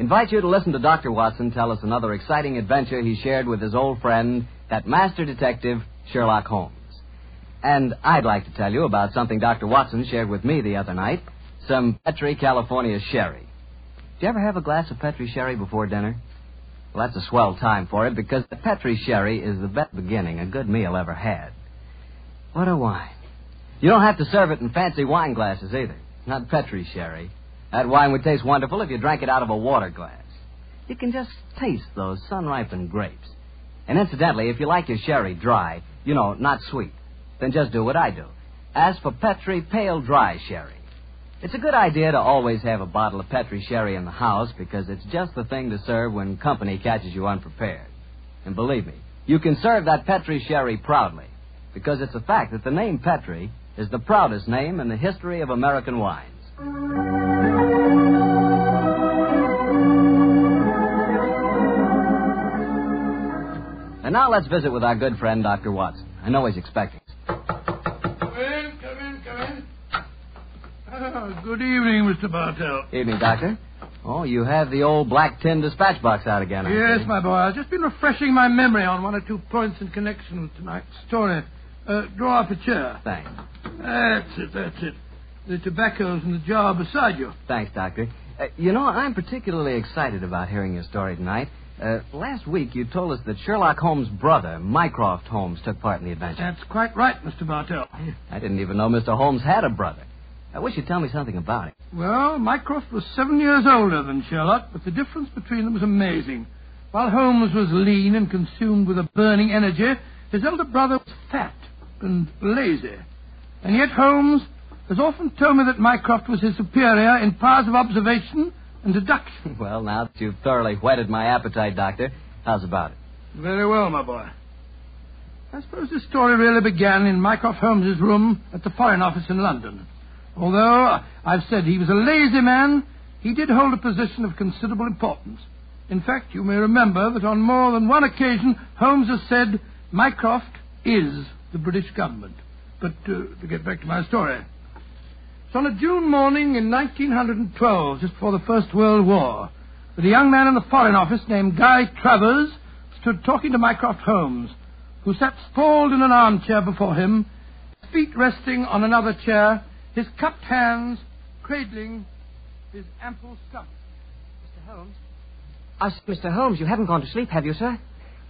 invite you to listen to Dr. Watson tell us another exciting adventure he shared with his old friend, that master detective, Sherlock Holmes. And I'd like to tell you about something Dr. Watson shared with me the other night some Petri California sherry. Did you ever have a glass of Petri sherry before dinner? Well, that's a swell time for it because the Petri sherry is the best beginning a good meal ever had. What a wine. You don't have to serve it in fancy wine glasses either. Not Petri sherry. That wine would taste wonderful if you drank it out of a water glass. You can just taste those sun ripened grapes. And incidentally, if you like your sherry dry, you know, not sweet, then just do what I do. Ask for Petri Pale Dry Sherry. It's a good idea to always have a bottle of Petri sherry in the house because it's just the thing to serve when company catches you unprepared. And believe me, you can serve that Petri sherry proudly because it's a fact that the name Petri is the proudest name in the history of American wines. And now let's visit with our good friend, Dr. Watson. I know he's expecting us. Come in, come in, come in. Ah, good evening, Mr. Bartell. Evening, Doctor. Oh, you have the old black tin dispatch box out again, I Yes, see. my boy. I've just been refreshing my memory on one or two points in connection with tonight's story. Uh, draw up a chair. Thanks. That's it, that's it. The tobacco's in the jar beside you. Thanks, Doctor. Uh, you know, I'm particularly excited about hearing your story tonight. Uh, last week, you told us that Sherlock Holmes' brother, Mycroft Holmes, took part in the adventure. That's quite right, Mr. Bartell. I didn't even know Mr. Holmes had a brother. I wish you'd tell me something about it. Well, Mycroft was seven years older than Sherlock, but the difference between them was amazing. While Holmes was lean and consumed with a burning energy, his elder brother was fat and lazy. And yet Holmes has often told me that Mycroft was his superior in powers of observation and deduction. Well, now that you've thoroughly whetted my appetite, Doctor, how's about it? Very well, my boy. I suppose this story really began in Mycroft Holmes's room at the Foreign Office in London. Although I've said he was a lazy man, he did hold a position of considerable importance. In fact, you may remember that on more than one occasion Holmes has said Mycroft is the British government. But uh, to get back to my story. It's on a June morning in 1912, just before the First World War, that a young man in the Foreign Office named Guy Travers stood talking to Mycroft Holmes, who sat sprawled in an armchair before him, his feet resting on another chair, his cupped hands cradling his ample stomach. Mr. Holmes? Mr. Holmes, you haven't gone to sleep, have you, sir?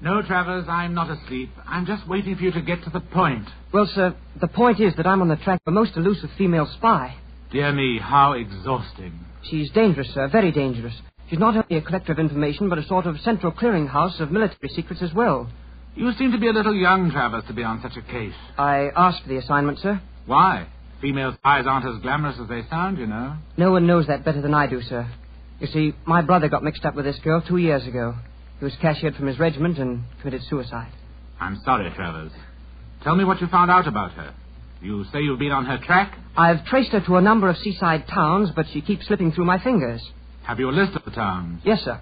No, Travers, I'm not asleep. I'm just waiting for you to get to the point. Well, sir, the point is that I'm on the track of a most elusive female spy. Dear me, how exhausting. She's dangerous, sir, very dangerous. She's not only a collector of information, but a sort of central clearinghouse of military secrets as well. You seem to be a little young, Travers, to be on such a case. I asked for the assignment, sir. Why? Female spies aren't as glamorous as they sound, you know. No one knows that better than I do, sir. You see, my brother got mixed up with this girl two years ago. He was cashiered from his regiment and committed suicide. I'm sorry, Travers. Tell me what you found out about her. You say you've been on her track? I've traced her to a number of seaside towns, but she keeps slipping through my fingers. Have you a list of the towns? Yes, sir.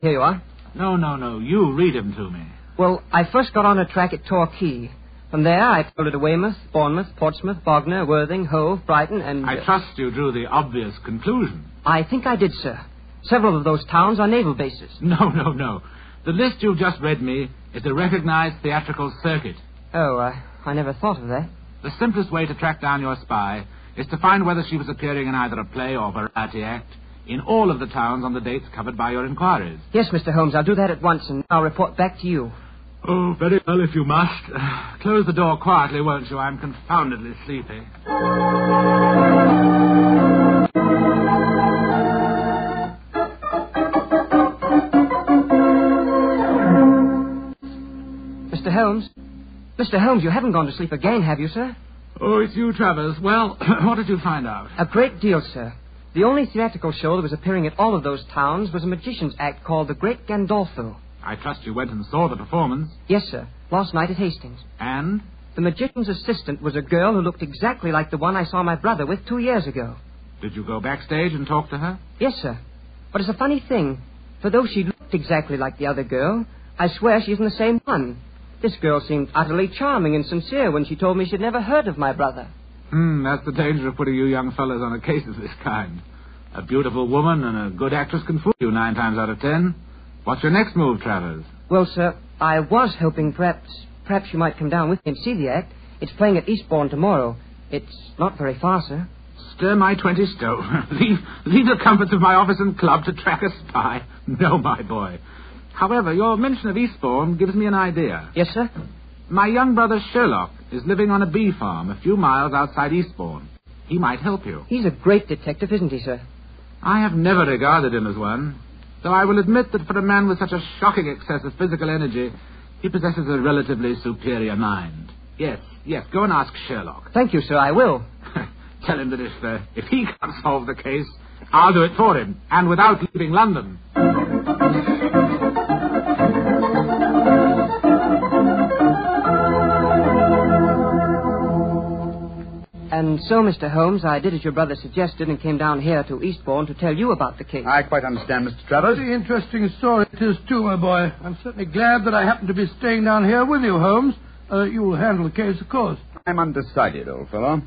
Here you are. No, no, no. You read them to me. Well, I first got on her track at Torquay. From there, I followed her to Weymouth, Bournemouth, Portsmouth, Bognor, Worthing, Hove, Brighton, and. I uh, trust you drew the obvious conclusion. I think I did, sir. Several of those towns are naval bases. No, no, no. The list you've just read me is a recognized theatrical circuit. Oh, I, I never thought of that. The simplest way to track down your spy is to find whether she was appearing in either a play or variety act in all of the towns on the dates covered by your inquiries. Yes, Mr. Holmes, I'll do that at once, and I'll report back to you. Oh, very well if you must. Close the door quietly, won't you? I'm confoundedly sleepy. Mr. Holmes? Mr. Holmes, you haven't gone to sleep again, have you, sir? Oh, it's you, Travers. Well, what did you find out? A great deal, sir. The only theatrical show that was appearing at all of those towns was a magician's act called The Great Gandolfo. I trust you went and saw the performance. Yes, sir. Last night at Hastings. And? The magician's assistant was a girl who looked exactly like the one I saw my brother with two years ago. Did you go backstage and talk to her? Yes, sir. But it's a funny thing. For though she looked exactly like the other girl, I swear she isn't the same one. This girl seemed utterly charming and sincere when she told me she'd never heard of my brother. Hmm, that's the danger of putting you young fellows on a case of this kind. A beautiful woman and a good actress can fool you nine times out of ten. What's your next move, Travers? Well, sir, I was hoping perhaps perhaps you might come down with me and see the act. It's playing at Eastbourne tomorrow. It's not very far, sir. Stir my twenty stone. leave, leave the comforts of my office and club to track a spy. No, my boy. However, your mention of Eastbourne gives me an idea. Yes, sir? My young brother Sherlock is living on a bee farm a few miles outside Eastbourne. He might help you. He's a great detective, isn't he, sir? I have never regarded him as one, though I will admit that for a man with such a shocking excess of physical energy, he possesses a relatively superior mind. Yes, yes, go and ask Sherlock. Thank you, sir, I will. Tell him that if, uh, if he can't solve the case, I'll do it for him, and without leaving London. And so, Mr. Holmes, I did as your brother suggested and came down here to Eastbourne to tell you about the case. I quite understand, Mr. Travers. Very interesting story it is, too, my boy. I'm certainly glad that I happen to be staying down here with you, Holmes. Uh, you'll handle the case, of course. I'm undecided, old fellow.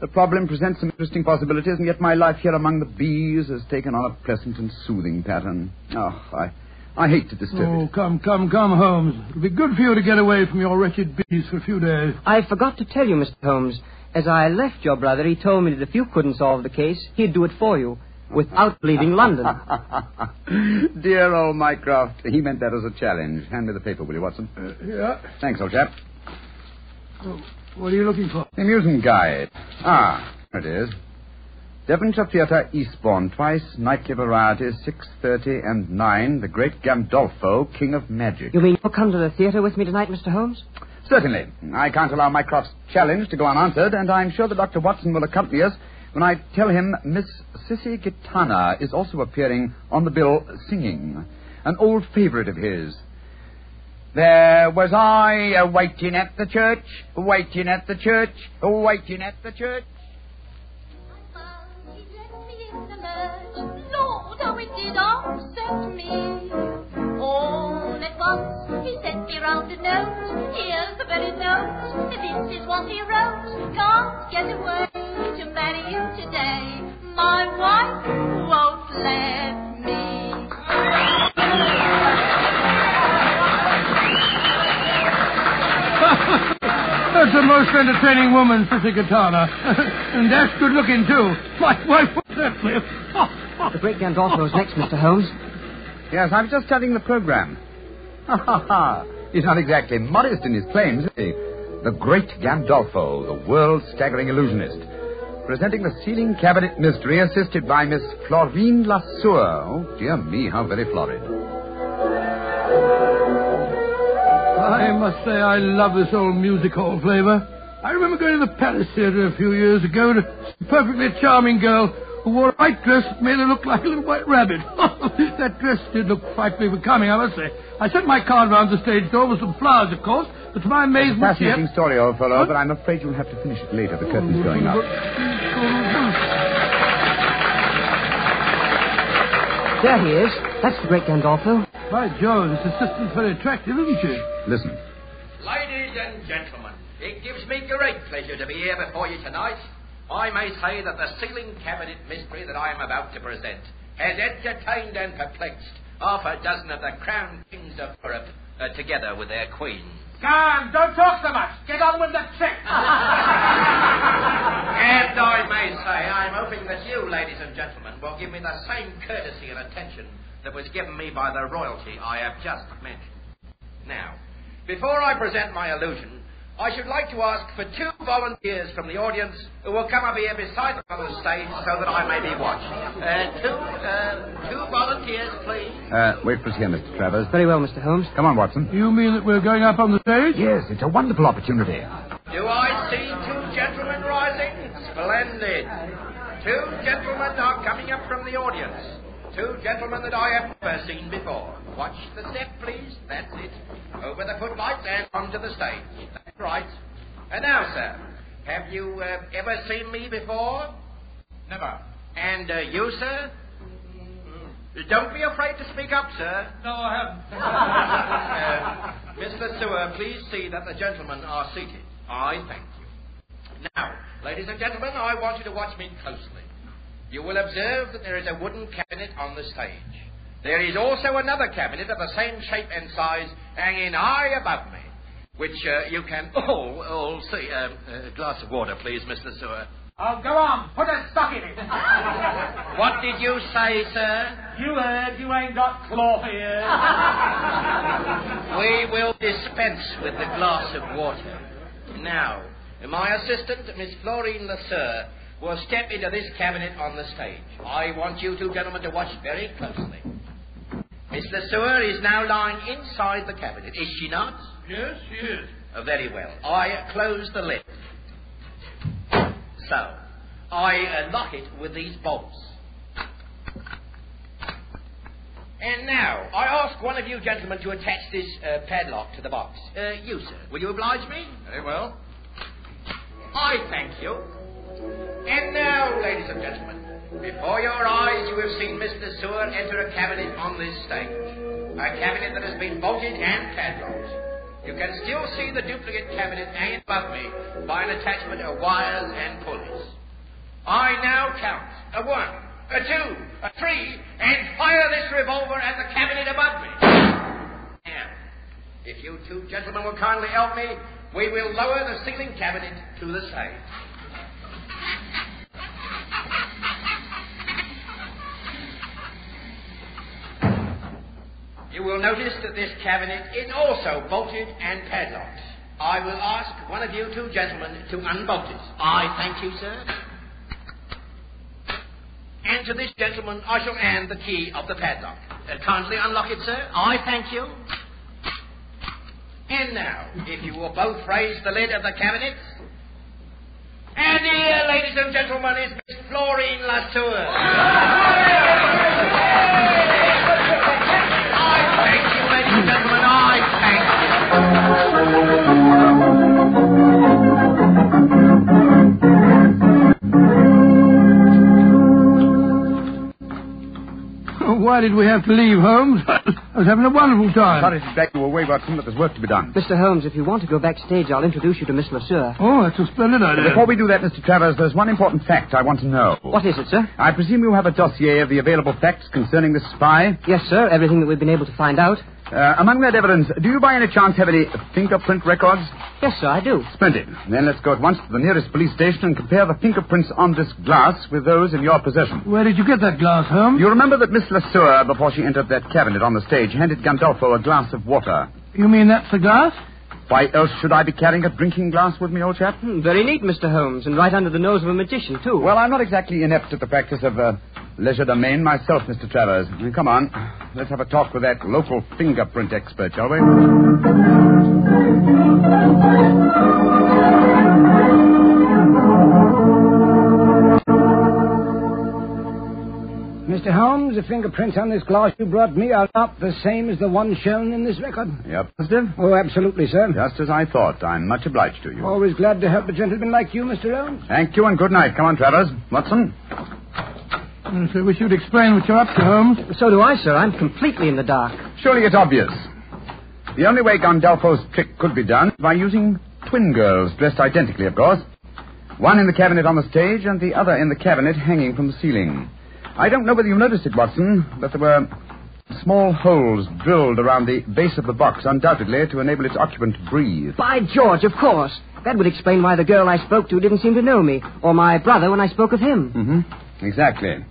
The problem presents some interesting possibilities, and yet my life here among the bees has taken on a pleasant and soothing pattern. Oh, I, I hate to disturb Oh, it. come, come, come, Holmes. It'll be good for you to get away from your wretched bees for a few days. I forgot to tell you, Mr. Holmes. As I left your brother, he told me that if you couldn't solve the case, he'd do it for you without leaving London. Dear old Mycroft. He meant that as a challenge. Hand me the paper, will you, Watson? Uh, yeah. Thanks, old chap. Oh, what are you looking for? The amusement guide. Ah, there it is. Devonshire Theatre, Eastbourne. Twice, nightly varieties, 6.30 and 9. The Great Gandolfo, King of Magic. You mean you'll come to the theatre with me tonight, Mr. Holmes? Certainly. I can't allow Mycroft's challenge to go unanswered, and I'm sure that Dr. Watson will accompany us when I tell him Miss Sissy Gitana is also appearing on the bill singing. An old favorite of his. There was I a waiting at the church, waiting at the church, waiting at the church. Lord, how it did upset me. Oh. All at once he sent me round a note. Here's the very note. This is what he wrote. Can't get away to marry you today. My wife won't let me. That's a most entertaining woman, Sissy Katana. and that's good looking, too. My wife was that flip. The great Gandolfo's next, Mr. Holmes. Yes, I was just studying the program. Ha ha ha. He's not exactly modest in his claims, is he? The great Gandolfo, the world staggering illusionist. Presenting the ceiling cabinet mystery, assisted by Miss Florine Lasseur. Oh, dear me, how very florid. I must say I love this old music hall flavor. I remember going to the Palace Theatre a few years ago to a perfectly charming girl who wore a white dress that made her look like a little white rabbit. that dress did look frightfully becoming, I must say. I sent my card round the stage door with some flowers, of course, but to my It's a amazement, she fascinating had... story, old fellow, but I'm afraid you'll have to finish it later. The curtain's oh, going up. There he is. That's the great Gandolfo. By Jove, this assistant's very attractive, isn't she? Listen. Ladies and gentlemen, it gives me great pleasure to be here before you tonight. I may say that the ceiling cabinet mystery that I am about to present has entertained and perplexed half a dozen of the crown kings of Europe, uh, together with their queens. Come, don't talk so much. Get on with the trick. And I may say, I'm hoping that you, ladies and gentlemen, will give me the same courtesy and attention that was given me by the royalty I have just mentioned. Now, before I present my illusion, I should like to ask for two volunteers from the audience who will come up here beside me on the stage so that I may be watched. Uh, two, uh, two volunteers, please. Uh, wait for us here, Mr. Travers. Very well, Mr. Holmes. Come on, Watson. You mean that we're going up on the stage? Yes, it's a wonderful opportunity. Do I see two gentlemen rising? Splendid. Two gentlemen are coming up from the audience. Two gentlemen that I have never seen before. Watch the step, please. That's it. Over the footlights and onto the stage. That's right. And now, sir, have you uh, ever seen me before? Never. And uh, you, sir? Don't be afraid to speak up, sir. No, I haven't. Uh, Mr. Sewer, please see that the gentlemen are seated. I thank you. Now, ladies and gentlemen, I want you to watch me closely. You will observe that there is a wooden cabinet on the stage. There is also another cabinet of the same shape and size hanging high above me, which uh, you can all, all see. Um, a glass of water, please, Mr. Sewer. Oh, go on. Put a stock in it. What did you say, sir? you heard you ain't got claw here. We will dispense with the glass of water. Now, my assistant, Miss Florine Lasseur, will step into this cabinet on the stage. I want you two gentlemen to watch very closely. Miss Lasseur is now lying inside the cabinet, is she not? Yes, she is. Uh, very well. I close the lid. So, I uh, lock it with these bolts. And now, I ask one of you gentlemen to attach this uh, padlock to the box. Uh, you, sir, will you oblige me? Very well. I thank you. And now, ladies and gentlemen, before your eyes you have seen Mr. Seward enter a cabinet on this stage. A cabinet that has been bolted and padlocked. You can still see the duplicate cabinet hanging above me by an attachment of wires and pulleys. I now count a one, a two, a three, and fire this revolver at the cabinet above me. Now, if you two gentlemen will kindly help me, we will lower the ceiling cabinet to the stage. You will notice that this cabinet is also bolted and padlocked. I will ask one of you two gentlemen to unbolt it. I thank you, sir. And to this gentleman, I shall hand the key of the padlock. Uh, kindly unlock it, sir. I thank you. And now, if you will both raise the lid of the cabinet. And here, ladies and gentlemen, is Miss Florine Latour. Oh, why did we have to leave, Holmes? I was having a wonderful time. Sorry to drag you away, Watson, but there's work to be done. Mr. Holmes, if you want to go backstage, I'll introduce you to Miss Lasseur. Oh, that's a splendid idea. Before we do that, Mr. Travers, there's one important fact I want to know. What is it, sir? I presume you have a dossier of the available facts concerning this spy? Yes, sir. Everything that we've been able to find out. Uh, among that evidence, do you by any chance have any fingerprint records? Yes, sir, I do. Splendid. Then let's go at once to the nearest police station and compare the fingerprints on this glass with those in your possession. Where did you get that glass, Holmes? You remember that Miss Lasseur, before she entered that cabinet on the stage, handed Gandolfo a glass of water. You mean that's the glass? Why else should I be carrying a drinking glass with me, old chap? Hmm, very neat, Mr. Holmes, and right under the nose of a magician, too. Well, I'm not exactly inept at the practice of uh, legerdemain myself, Mr. Travers. Come on. Let's have a talk with that local fingerprint expert, shall we? Mr. Holmes, the fingerprints on this glass you brought me are not the same as the ones shown in this record. Yep, positive? Oh, absolutely, sir. Just as I thought. I'm much obliged to you. Always glad to help a gentleman like you, Mr. Holmes. Thank you and good night. Come on, Travers. Watson? Yes, I wish you'd explain what you're up to, Holmes. So do I, sir. I'm completely in the dark. Surely it's obvious. The only way Gandolfo's trick could be done is by using twin girls, dressed identically, of course. One in the cabinet on the stage and the other in the cabinet hanging from the ceiling. I don't know whether you noticed it, Watson, but there were small holes drilled around the base of the box, undoubtedly to enable its occupant to breathe. By George, of course. That would explain why the girl I spoke to didn't seem to know me, or my brother when I spoke of him. Mm-hmm. Exactly.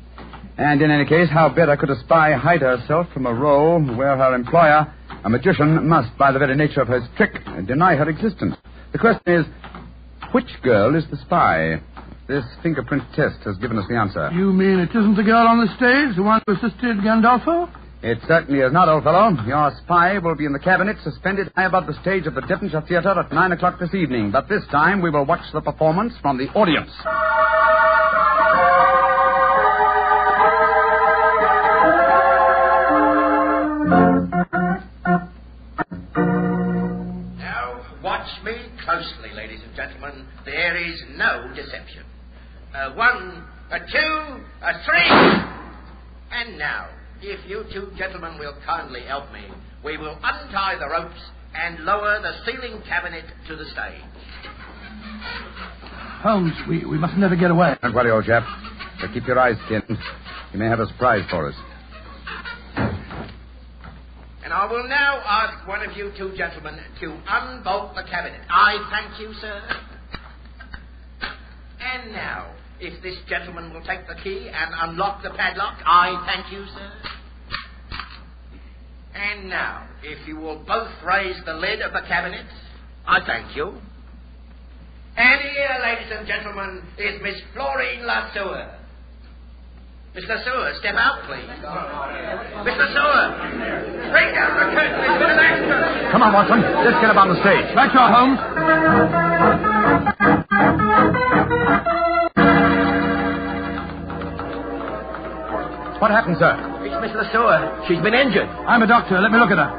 And in any case, how better could a spy hide herself from a role where her employer, a magician, must, by the very nature of his trick, deny her existence? The question is, which girl is the spy? This fingerprint test has given us the answer. You mean it isn't the girl on the stage, the one who assisted Gandolfo? It certainly is not, old fellow. Your spy will be in the cabinet, suspended high above the stage of the Devonshire Theatre at nine o'clock this evening. But this time we will watch the performance from the audience. Closely, ladies and gentlemen. There is no deception. A one, a two, a three. And now, if you two gentlemen will kindly help me, we will untie the ropes and lower the ceiling cabinet to the stage. Holmes, we, we must never get away. Don't worry, old chap. But keep your eyes skinned. You may have a surprise for us. I will now ask one of you two gentlemen to unbolt the cabinet. I thank you, sir. And now, if this gentleman will take the key and unlock the padlock, I thank you, sir. And now, if you will both raise the lid of the cabinet, I thank you. And here, ladies and gentlemen, is Miss Florine Lasseur. Mr. Sewer, step out, please. Mr. Sewer, bring down the curtain. It's an accident. Come on, Watson. Let's get up on the stage. Right you are, Holmes. What happened, sir? It's Miss Lasseur. She's been injured. I'm a doctor. Let me look at her.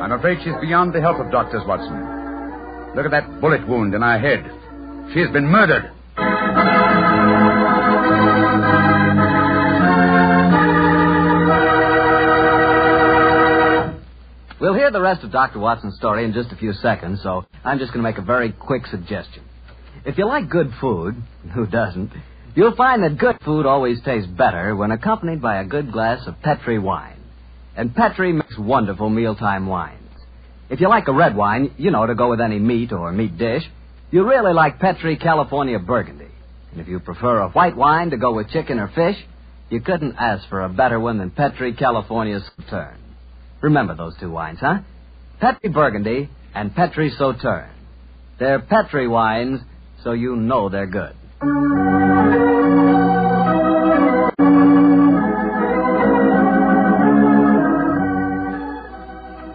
I'm afraid she's beyond the help of doctors, Watson. Look at that bullet wound in her head. She has been murdered. We'll hear the rest of Dr. Watson's story in just a few seconds, so I'm just going to make a very quick suggestion. If you like good food, who doesn't, you'll find that good food always tastes better when accompanied by a good glass of Petri wine. And Petri makes wonderful mealtime wines. If you like a red wine, you know, to go with any meat or meat dish, you really like Petri California Burgundy. And if you prefer a white wine to go with chicken or fish, you couldn't ask for a better one than Petri California Sauterne. Remember those two wines, huh? Petri Burgundy and Petri Sauterne. They're Petri wines, so you know they're good.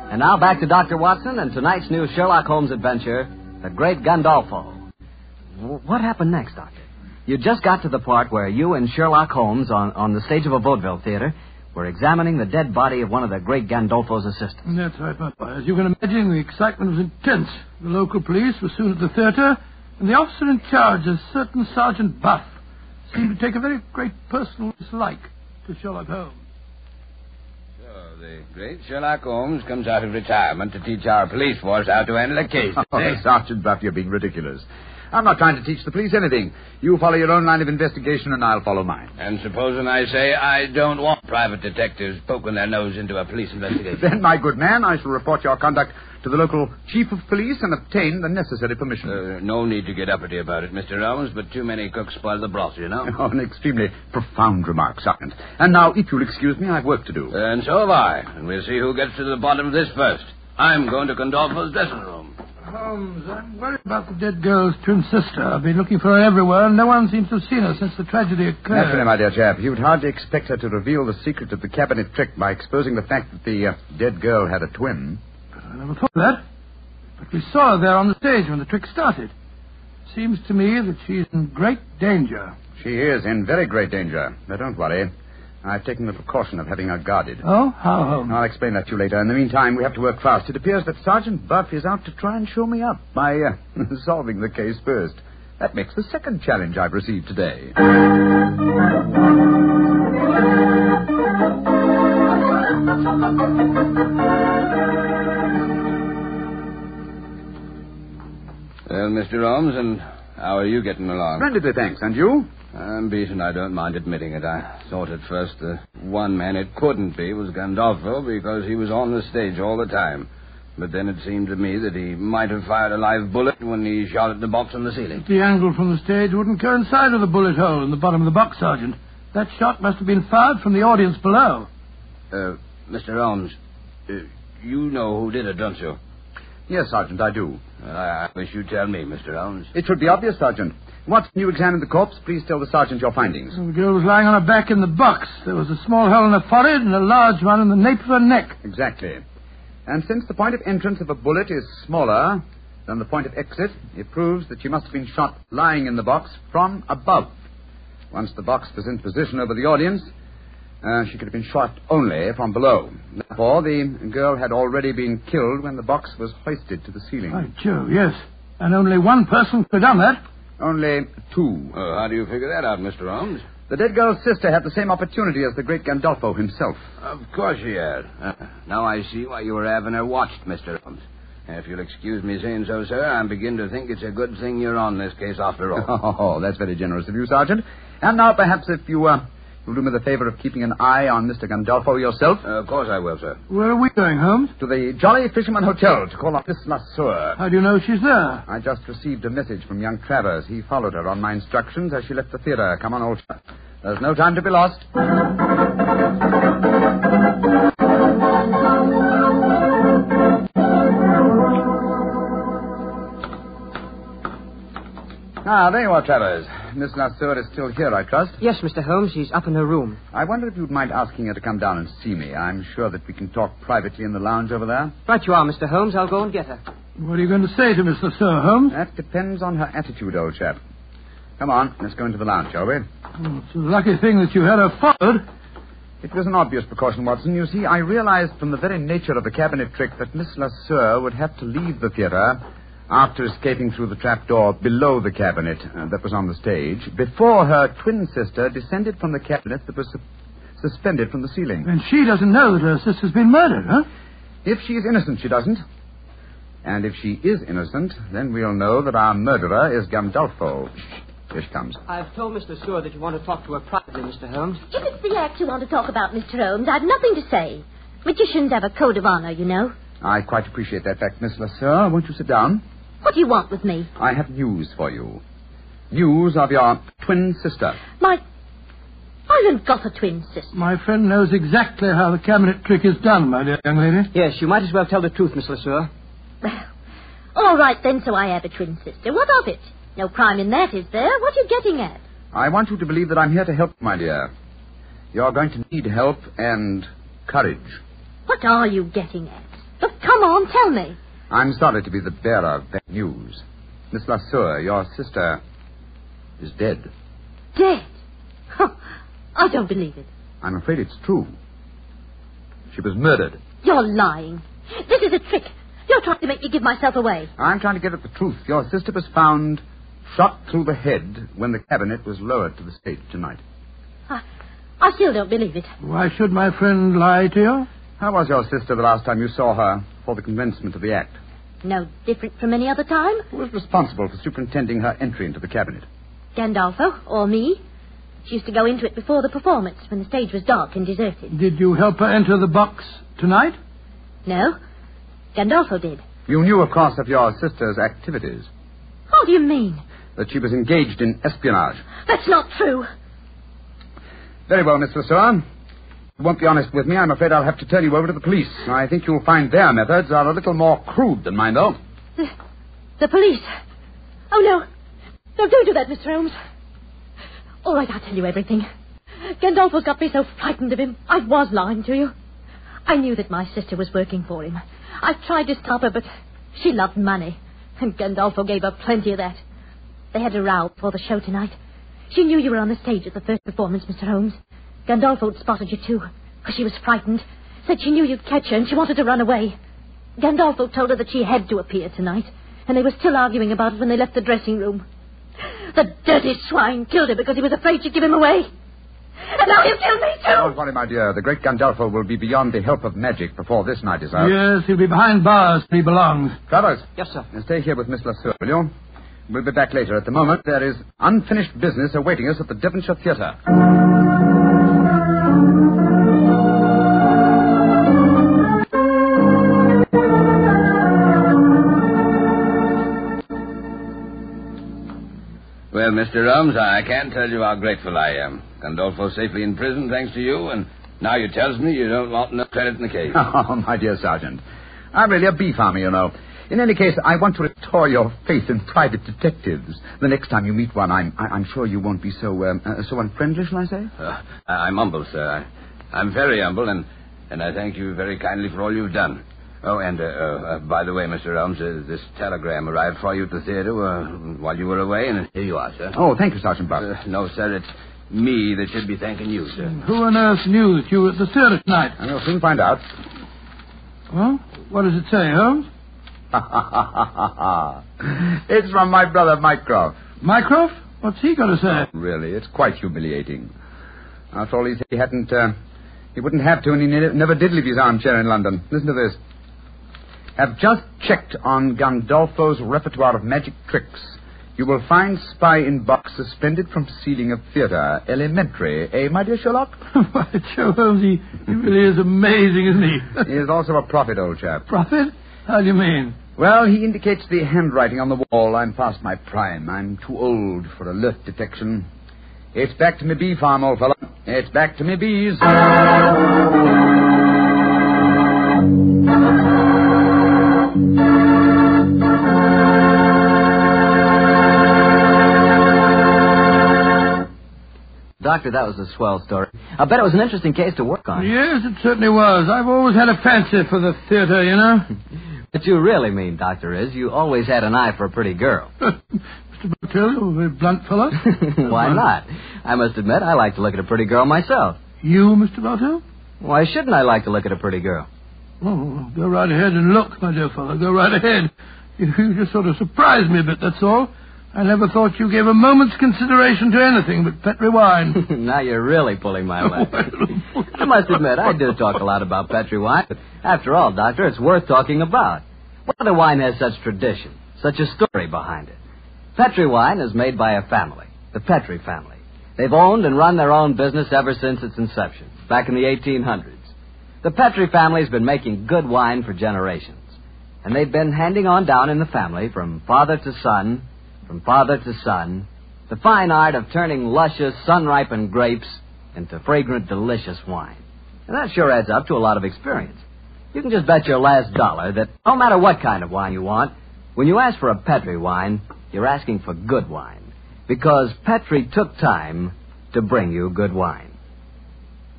And now back to Dr. Watson and tonight's new Sherlock Holmes adventure, The Great Gandolfo. What happened next, Doctor? You just got to the part where you and Sherlock Holmes, on, on the stage of a vaudeville theater, were examining the dead body of one of the great Gandolfo's assistants. That's right, my boy. As you can imagine, the excitement was intense. The local police were soon at the theater, and the officer in charge, a certain Sergeant Buff, seemed to take a very great personal dislike to Sherlock Holmes. So the great Sherlock Holmes comes out of retirement to teach our police force how to handle a case. Oh, eh? Sergeant Buff, you're being ridiculous. I'm not trying to teach the police anything. You follow your own line of investigation, and I'll follow mine. And supposing I say I don't want private detectives poking their nose into a police investigation. Then, my good man, I shall report your conduct to the local chief of police and obtain the necessary permission. Uh, no need to get uppity about it, Mr. Holmes, but too many cooks spoil the broth, you know. Oh, an extremely profound remark, Sergeant. And now, if you'll excuse me, I've work to do. And so have I. And we'll see who gets to the bottom of this first. I'm going to Gandolfo's dressing room. Holmes, I'm worried about the dead girl's twin sister. I've been looking for her everywhere, and no one seems to have seen her since the tragedy occurred. Naturally, my dear chap, you'd hardly expect her to reveal the secret of the cabinet trick by exposing the fact that the uh, dead girl had a twin. But I never thought of that. But we saw her there on the stage when the trick started. Seems to me that she's in great danger. She is in very great danger. But don't worry. I've taken the precaution of having her guarded. Oh, how, Holmes? I'll explain that to you later. In the meantime, we have to work fast. It appears that Sergeant Buff is out to try and show me up by uh, solving the case first. That makes the second challenge I've received today. Well, Mr. Holmes, and how are you getting along? Splendidly, thanks. And you? I'm beaten. I don't mind admitting it. I thought at first the one man it couldn't be was Gandolfo because he was on the stage all the time. But then it seemed to me that he might have fired a live bullet when he shot at the box on the ceiling. The angle from the stage wouldn't coincide with the bullet hole in the bottom of the box, Sergeant. That shot must have been fired from the audience below. Uh, Mr. Holmes, uh, you know who did it, don't you? Yes, Sergeant, I do. Well, I wish you'd tell me, Mr. Holmes. It should be obvious, Sergeant. Once you examined the corpse, please tell the sergeant your findings. The girl was lying on her back in the box. There was a small hole in her forehead and a large one in the nape of her neck. Exactly. And since the point of entrance of a bullet is smaller than the point of exit, it proves that she must have been shot lying in the box from above. Once the box was in position over the audience, Uh, she could have been shot only from below. Therefore, the girl had already been killed when the box was hoisted to the ceiling. By Jove, yes. And only one person could have done that. Only two. Oh, how do you figure that out, Mr. Holmes? The dead girl's sister had the same opportunity as the great Gandolfo himself. Of course she had. Uh, now I see why you were having her watched, Mr. Holmes. If you'll excuse me saying so, sir, I begin to think it's a good thing you're on this case after all. Oh, that's very generous of you, Sergeant. And now, perhaps, if you, uh, you'll do me the favor of keeping an eye on Mr. Gandolfo yourself. Uh, of course I will, sir. Where are we going, Holmes? To the Jolly Fisherman Hotel to call on Miss Lasseur. How do you know she's there? I just received a message from young Travers. He followed her on my instructions as she left the theater. Come on, old chap. There's no time to be lost. Ah, there you are, Travers. Miss Lasseur is still here, I trust. Yes, Mr. Holmes, she's up in her room. I wonder if you'd mind asking her to come down and see me. I'm sure that we can talk privately in the lounge over there. Right you are, Mr. Holmes. I'll go and get her. What are you going to say to Miss Lasseur, Holmes? That depends on her attitude, old chap. Come on, let's go into the lounge, shall we? Oh, it's a lucky thing that you had her followed. It was an obvious precaution, Watson. You see, I realized from the very nature of the cabinet trick that Miss Lasseur would have to leave the theater after escaping through the trapdoor below the cabinet uh, that was on the stage before her twin sister descended from the cabinet that was su- suspended from the ceiling. And she doesn't know that her sister's been murdered, huh? If she is innocent, she doesn't. And if she is innocent, then we'll know that our murderer is Gandolfo. Here she comes. I've told Miss Lasseur that you want to talk to her privately, Mr. Holmes. If it's the act you want to talk about, Mr. Holmes, I've nothing to say. Magicians have a code of honor, you know. I quite appreciate that fact, Miss Lasseur. Won't you sit down? What do you want with me? I have news for you. News of your twin sister. My. I haven't got a twin sister. My friend knows exactly how the cabinet trick is done, my dear young lady. Yes, you might as well tell the truth, Miss Lasseur. Well, all right then, so I have a twin sister. What of it? No crime in that, is there? What are you getting at? I want you to believe that I'm here to help, my dear. You're going to need help and courage. What are you getting at? But come on, tell me. I'm sorry to be the bearer of bad news. Miss Lasseur, your sister, is dead. Dead? Huh. I don't believe it. I'm afraid it's true. She was murdered. You're lying. This is a trick. You're trying to make me give myself away. I'm trying to get at the truth. Your sister was found shot through the head when the cabinet was lowered to the stage tonight. I, I still don't believe it. Why should my friend lie to you? How was your sister the last time you saw her for the commencement of the act? No different from any other time. Who was responsible for superintending her entry into the cabinet? Gandolfo, or me. She used to go into it before the performance, when the stage was dark and deserted. Did you help her enter the box tonight? No, Gandolfo did. You knew, of course, of your sister's activities. How do you mean? That she was engaged in espionage. That's not true. Very well, Miss Lasseur. You won't be honest with me. I'm afraid I'll have to turn you over to the police. I think you'll find their methods are a little more crude than mine, though. The, the police. Oh, no. No, don't do that, Mr. Holmes. All right, I'll tell you everything. Gandolfo's got me so frightened of him. I was lying to you. I knew that my sister was working for him. I tried to stop her, but she loved money. And Gandolfo gave her plenty of that. They had a row before the show tonight. She knew you were on the stage at the first performance, Mr. Holmes. Gandolfo had spotted you, too. Because she was frightened. Said she knew you'd catch her and she wanted to run away. Gandolfo told her that she had to appear tonight. And they were still arguing about it when they left the dressing room. The dirty swine killed her because he was afraid she'd give him away. And now he'll kill me, too. Don't worry, my dear. The great Gandolfo will be beyond the help of magic before this night is out. Yes, he'll be behind bars if he belongs. Travers, Yes, sir. stay here with Miss Lasseur, will you? We'll be back later. At the moment, there is unfinished business awaiting us at the Devonshire Theatre. Well, Mr. Holmes, I can't tell you how grateful I am. Gandolfo's safely in prison thanks to you, and now you tells me you don't want no credit in the case. Oh, my dear Sergeant. I'm really a bee farmer, you know. In any case, I want to restore your faith in private detectives. The next time you meet one, I'm, I- I'm sure you won't be so, um, uh, so unfriendly, shall I say? Uh, I'm humble, sir. I, I'm very humble, and, and I thank you very kindly for all you've done. Oh, and uh, uh, uh, by the way, Mr. Holmes, uh, this telegram arrived for you at the theater uh, while you were away, and here you are, sir. Oh, thank you, Sergeant Buck. Uh, no, sir, it's Me that should be thanking you, sir. Who on earth knew that you were at the theater tonight? You'll soon find out. Well, what does it say, Holmes? it's from my brother Mycroft. Mycroft? What's he going to say? Really, it's quite humiliating. After all, he said he hadn't, uh, he wouldn't have to, and he never did leave his armchair in London. Listen to this. Have just checked on Gandolfo's repertoire of magic tricks. You will find spy in box suspended from ceiling of theater. Elementary, eh, my dear Sherlock? Why, Joe Holmes, he, he really is amazing, isn't he? he is also a prophet, old chap. Prophet? How do you mean? Well, he indicates the handwriting on the wall. I'm past my prime. I'm too old for alert detection. It's back to me bee farm, old fellow. It's back to me bees. Doctor, that was a swell story. I bet it was an interesting case to work on. Yes, it certainly was. I've always had a fancy for the theater, you know. What you really mean, Doctor, is you always had an eye for a pretty girl. Mr. Bartell, you're a very blunt fellow. Why not? I must admit, I like to look at a pretty girl myself. You, Mr. Bartell? Why shouldn't I like to look at a pretty girl? Oh, go right ahead and look, my dear fellow. Go right ahead. You, you just sort of surprised me a bit, that's all. I never thought you gave a moment's consideration to anything but Petri wine. now you're really pulling my leg. Oh, I must admit, I do talk a lot about Petri wine, but after all, Doctor, it's worth talking about. What other wine has such tradition, such a story behind it? Petri wine is made by a family, the Petri family. They've owned and run their own business ever since its inception, back in the 1800s. The Petri family's been making good wine for generations, and they've been handing on down in the family from father to son from father to son, the fine art of turning luscious, sun-ripened grapes into fragrant, delicious wine. And that sure adds up to a lot of experience. You can just bet your last dollar that no matter what kind of wine you want, when you ask for a Petri wine, you're asking for good wine. Because Petri took time to bring you good wine.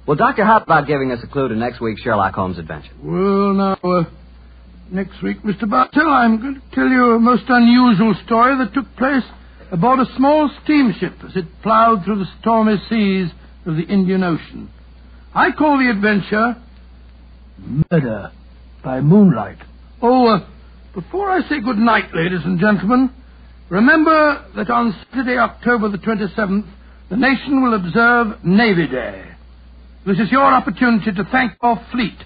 Well, Doctor, how about giving us a clue to next week's Sherlock Holmes adventure? Well, now, uh, next week, Mr. Bartell, I'm going to tell you a most unusual story that took place aboard a small steamship as it plowed through the stormy seas of the Indian Ocean. I call the adventure Murder by Moonlight. Oh, uh, before I say good night, ladies and gentlemen, remember that on Saturday, October the 27th, the nation will observe Navy Day. This is your opportunity to thank our fleet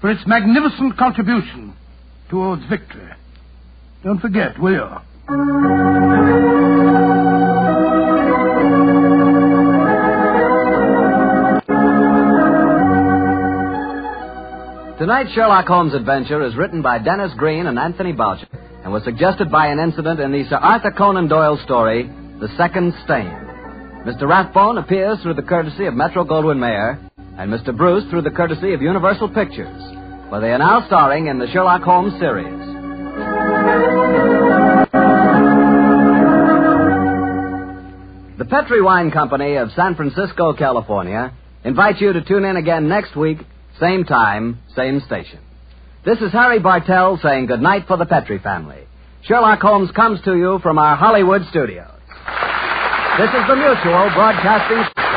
for its magnificent contribution towards victory. Don't forget, will you? Tonight's Sherlock Holmes adventure is written by Dennis Green and Anthony Boucher and was suggested by an incident in the Sir Arthur Conan Doyle story, The Second Stain. Mr. Rathbone appears through the courtesy of Metro Goldwyn Mayer and Mr. Bruce through the courtesy of Universal Pictures, where they are now starring in the Sherlock Holmes series. The Petri Wine Company of San Francisco, California, invites you to tune in again next week, same time, same station. This is Harry Bartell saying goodnight for the Petri family. Sherlock Holmes comes to you from our Hollywood studios. This is the Mutual Broadcasting